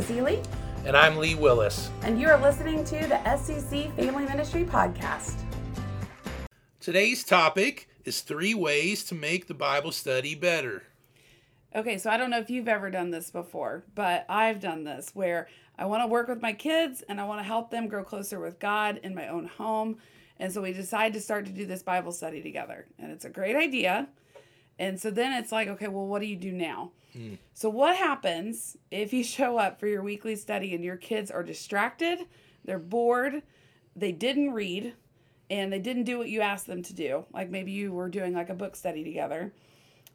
Chris Ely. And I'm Lee Willis. And you are listening to the SCC Family Ministry Podcast. Today's topic is three ways to make the Bible study better. Okay, so I don't know if you've ever done this before, but I've done this where I want to work with my kids and I want to help them grow closer with God in my own home. And so we decide to start to do this Bible study together. And it's a great idea. And so then it's like, okay, well, what do you do now? Mm. So, what happens if you show up for your weekly study and your kids are distracted, they're bored, they didn't read, and they didn't do what you asked them to do? Like maybe you were doing like a book study together.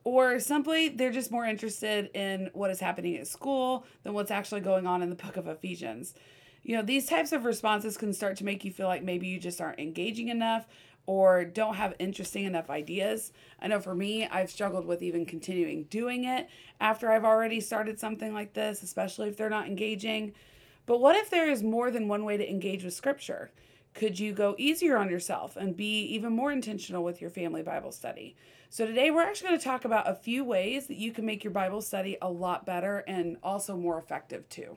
Or simply they're just more interested in what is happening at school than what's actually going on in the book of Ephesians. You know, these types of responses can start to make you feel like maybe you just aren't engaging enough or don't have interesting enough ideas. I know for me, I've struggled with even continuing doing it after I've already started something like this, especially if they're not engaging. But what if there is more than one way to engage with Scripture? Could you go easier on yourself and be even more intentional with your family Bible study? So, today we're actually going to talk about a few ways that you can make your Bible study a lot better and also more effective too.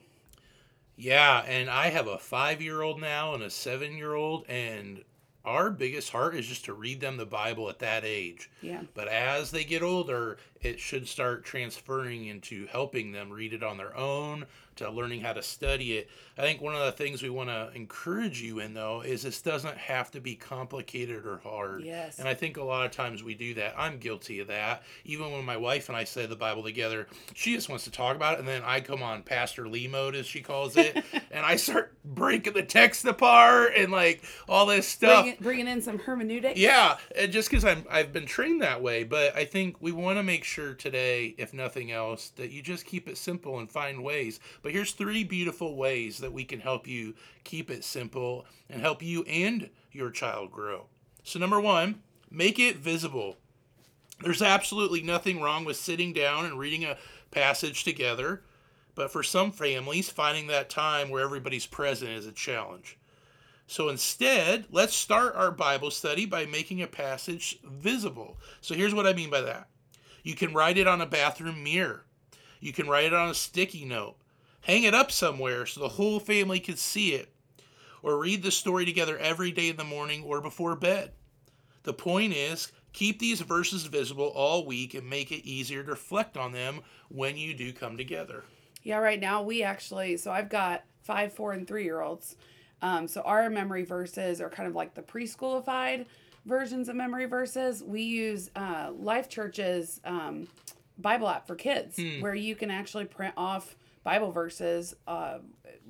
Yeah, and I have a five year old now and a seven year old, and our biggest heart is just to read them the Bible at that age. Yeah. But as they get older, it should start transferring into helping them read it on their own, to learning how to study it. I think one of the things we want to encourage you in though is this doesn't have to be complicated or hard. Yes. And I think a lot of times we do that. I'm guilty of that. Even when my wife and I say the Bible together, she just wants to talk about it and then I come on Pastor Lee mode as she calls it and I start breaking the text apart and like all this stuff. Bringing, bringing in some hermeneutics. Yeah, and just I'm I've been trained that way, but I think we want to make sure today if nothing else that you just keep it simple and find ways. But but here's three beautiful ways that we can help you keep it simple and help you and your child grow. So, number one, make it visible. There's absolutely nothing wrong with sitting down and reading a passage together, but for some families, finding that time where everybody's present is a challenge. So instead, let's start our Bible study by making a passage visible. So here's what I mean by that you can write it on a bathroom mirror, you can write it on a sticky note, Hang it up somewhere so the whole family can see it. Or read the story together every day in the morning or before bed. The point is, keep these verses visible all week and make it easier to reflect on them when you do come together. Yeah, right now we actually, so I've got five, four, and three year olds. Um, so our memory verses are kind of like the preschoolified versions of memory verses. We use uh, Life Church's um, Bible app for kids, hmm. where you can actually print off Bible verses uh,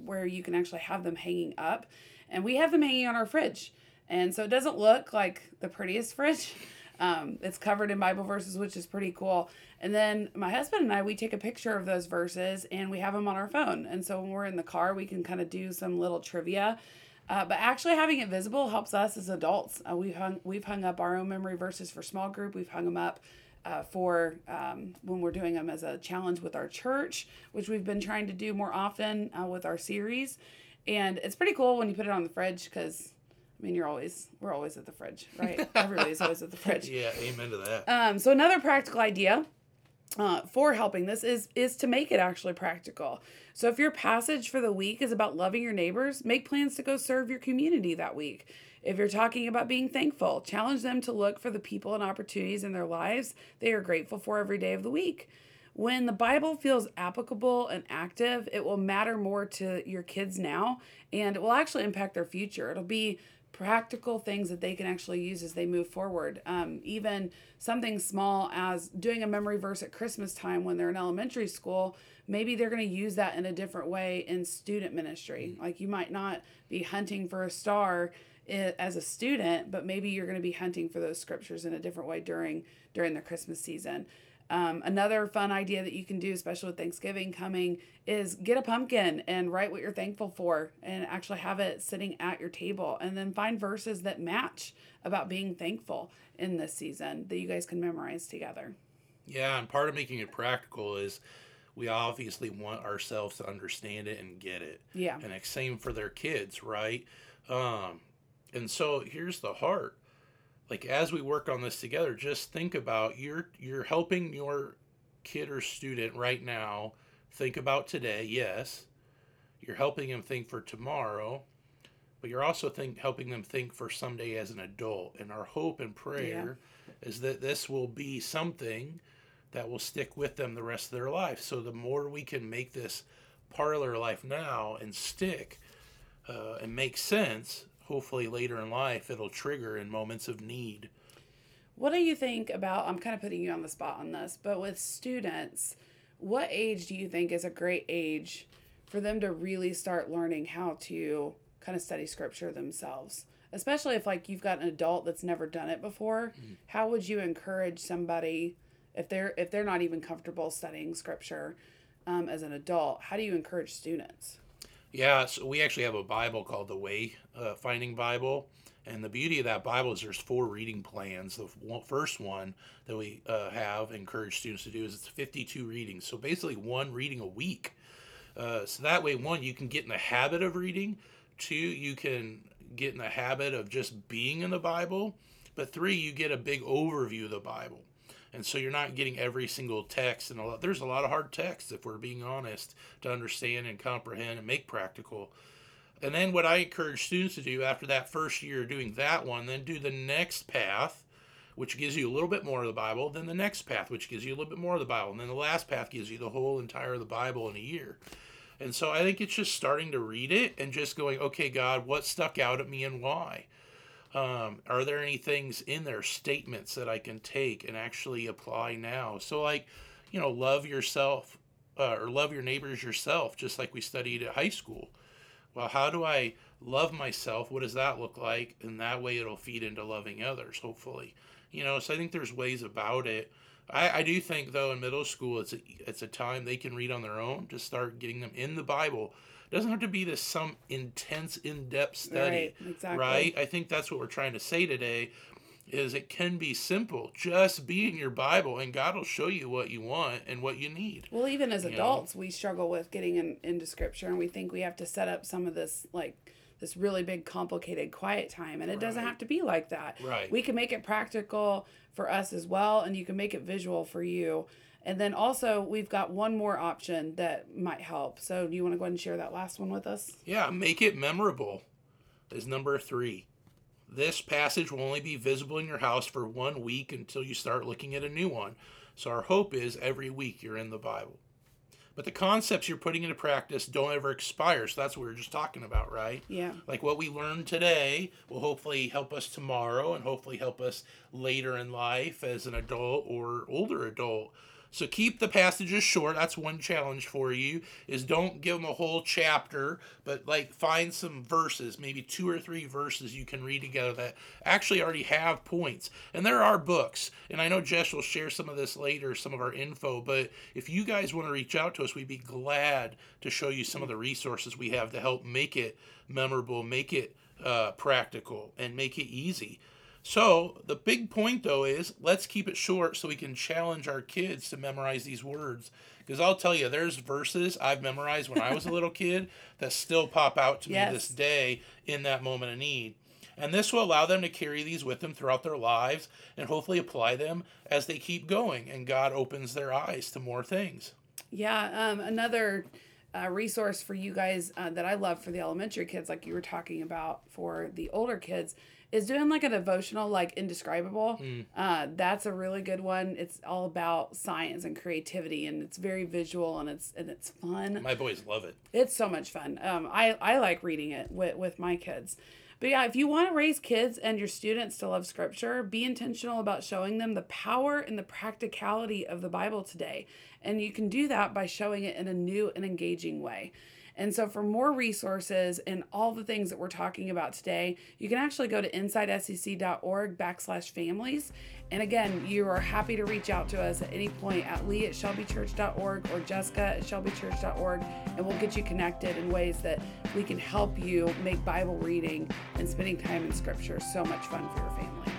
where you can actually have them hanging up. And we have them hanging on our fridge. And so it doesn't look like the prettiest fridge. Um, it's covered in Bible verses, which is pretty cool. And then my husband and I, we take a picture of those verses and we have them on our phone. And so when we're in the car, we can kind of do some little trivia. Uh, but actually having it visible helps us as adults. Uh, we've hung we've hung up our own memory verses for small group. We've hung them up uh, for um, when we're doing them as a challenge with our church, which we've been trying to do more often uh, with our series. And it's pretty cool when you put it on the fridge because, I mean, you're always, we're always at the fridge, right? Everybody's always at the fridge. Yeah, amen to that. Um, so, another practical idea uh, for helping this is is to make it actually practical. So if your passage for the week is about loving your neighbors, make plans to go serve your community that week. If you're talking about being thankful, challenge them to look for the people and opportunities in their lives they are grateful for every day of the week. When the Bible feels applicable and active, it will matter more to your kids now and it will actually impact their future. It'll be practical things that they can actually use as they move forward. Um, even something small as doing a memory verse at Christmas time when they're in elementary school, maybe they're going to use that in a different way in student ministry. Like you might not be hunting for a star as a student, but maybe you're going to be hunting for those scriptures in a different way during during the Christmas season. Um, another fun idea that you can do, especially with Thanksgiving coming, is get a pumpkin and write what you're thankful for and actually have it sitting at your table. And then find verses that match about being thankful in this season that you guys can memorize together. Yeah, and part of making it practical is we obviously want ourselves to understand it and get it. Yeah. And it's same for their kids, right? Um, and so here's the heart. Like as we work on this together, just think about you're you're helping your kid or student right now think about today, yes, you're helping them think for tomorrow, but you're also think helping them think for someday as an adult. And our hope and prayer is that this will be something that will stick with them the rest of their life. So the more we can make this part of their life now and stick uh, and make sense, hopefully later in life it'll trigger in moments of need. What do you think about? I'm kind of putting you on the spot on this, but with students, what age do you think is a great age for them to really start learning how to kind of study scripture themselves? Especially if like you've got an adult that's never done it before, mm. how would you encourage somebody if they're if they're not even comfortable studying scripture um, as an adult? How do you encourage students? Yeah, so we actually have a Bible called the Way uh, Finding Bible, and the beauty of that Bible is there's four reading plans. The first one that we uh, have encouraged students to do is it's 52 readings. So basically, one reading a week. Uh, so that way, one, you can get in the habit of reading. Two, you can get in the habit of just being in the Bible. But three, you get a big overview of the Bible. And so you're not getting every single text. And a lot, there's a lot of hard texts, if we're being honest, to understand and comprehend and make practical. And then what I encourage students to do after that first year doing that one, then do the next path, which gives you a little bit more of the Bible, then the next path, which gives you a little bit more of the Bible, and then the last path gives you the whole entire of the Bible in a year. And so I think it's just starting to read it and just going, okay, God, what stuck out at me and why? Um, are there any things in their statements that I can take and actually apply now? So, like, you know, love yourself uh, or love your neighbors yourself, just like we studied at high school well, how do I love myself? What does that look like? And that way it'll feed into loving others, hopefully. You know, so I think there's ways about it. I, I do think though in middle school it's a, it's a time they can read on their own to start getting them in the Bible. It doesn't have to be this some intense in-depth study, right? Exactly. right? I think that's what we're trying to say today is it can be simple. Just be in your Bible and God will show you what you want and what you need. Well, even as adults, know? we struggle with getting in, into scripture and we think we have to set up some of this like this really big complicated quiet time and it right. doesn't have to be like that. Right. We can make it practical for us as well and you can make it visual for you. And then also we've got one more option that might help. So do you want to go ahead and share that last one with us? Yeah, make it memorable. Is number 3 this passage will only be visible in your house for one week until you start looking at a new one. So, our hope is every week you're in the Bible. But the concepts you're putting into practice don't ever expire. So, that's what we are just talking about, right? Yeah. Like what we learned today will hopefully help us tomorrow and hopefully help us later in life as an adult or older adult. So keep the passages short. That's one challenge for you is don't give them a whole chapter, but like find some verses, maybe two or three verses you can read together that actually already have points. And there are books, and I know Jess will share some of this later, some of our info, but if you guys want to reach out to us, we'd be glad to show you some of the resources we have to help make it memorable, make it uh, practical, and make it easy. So the big point though is let's keep it short so we can challenge our kids to memorize these words. Because I'll tell you, there's verses I've memorized when I was a little kid that still pop out to yes. me this day in that moment of need. And this will allow them to carry these with them throughout their lives and hopefully apply them as they keep going and God opens their eyes to more things. Yeah, um, another uh, resource for you guys uh, that I love for the elementary kids, like you were talking about for the older kids, is doing like a devotional like indescribable. Mm. uh, that's a really good one. It's all about science and creativity and it's very visual and it's and it's fun. My boys love it. It's so much fun. Um, I, I like reading it with, with my kids. But yeah if you want to raise kids and your students to love scripture be intentional about showing them the power and the practicality of the bible today. And you can do that by showing it in a new and engaging way and so, for more resources and all the things that we're talking about today, you can actually go to insidescc.org backslash families. And again, you are happy to reach out to us at any point at lee at shelbychurch.org or jessica at shelbychurch.org, and we'll get you connected in ways that we can help you make Bible reading and spending time in Scripture so much fun for your family.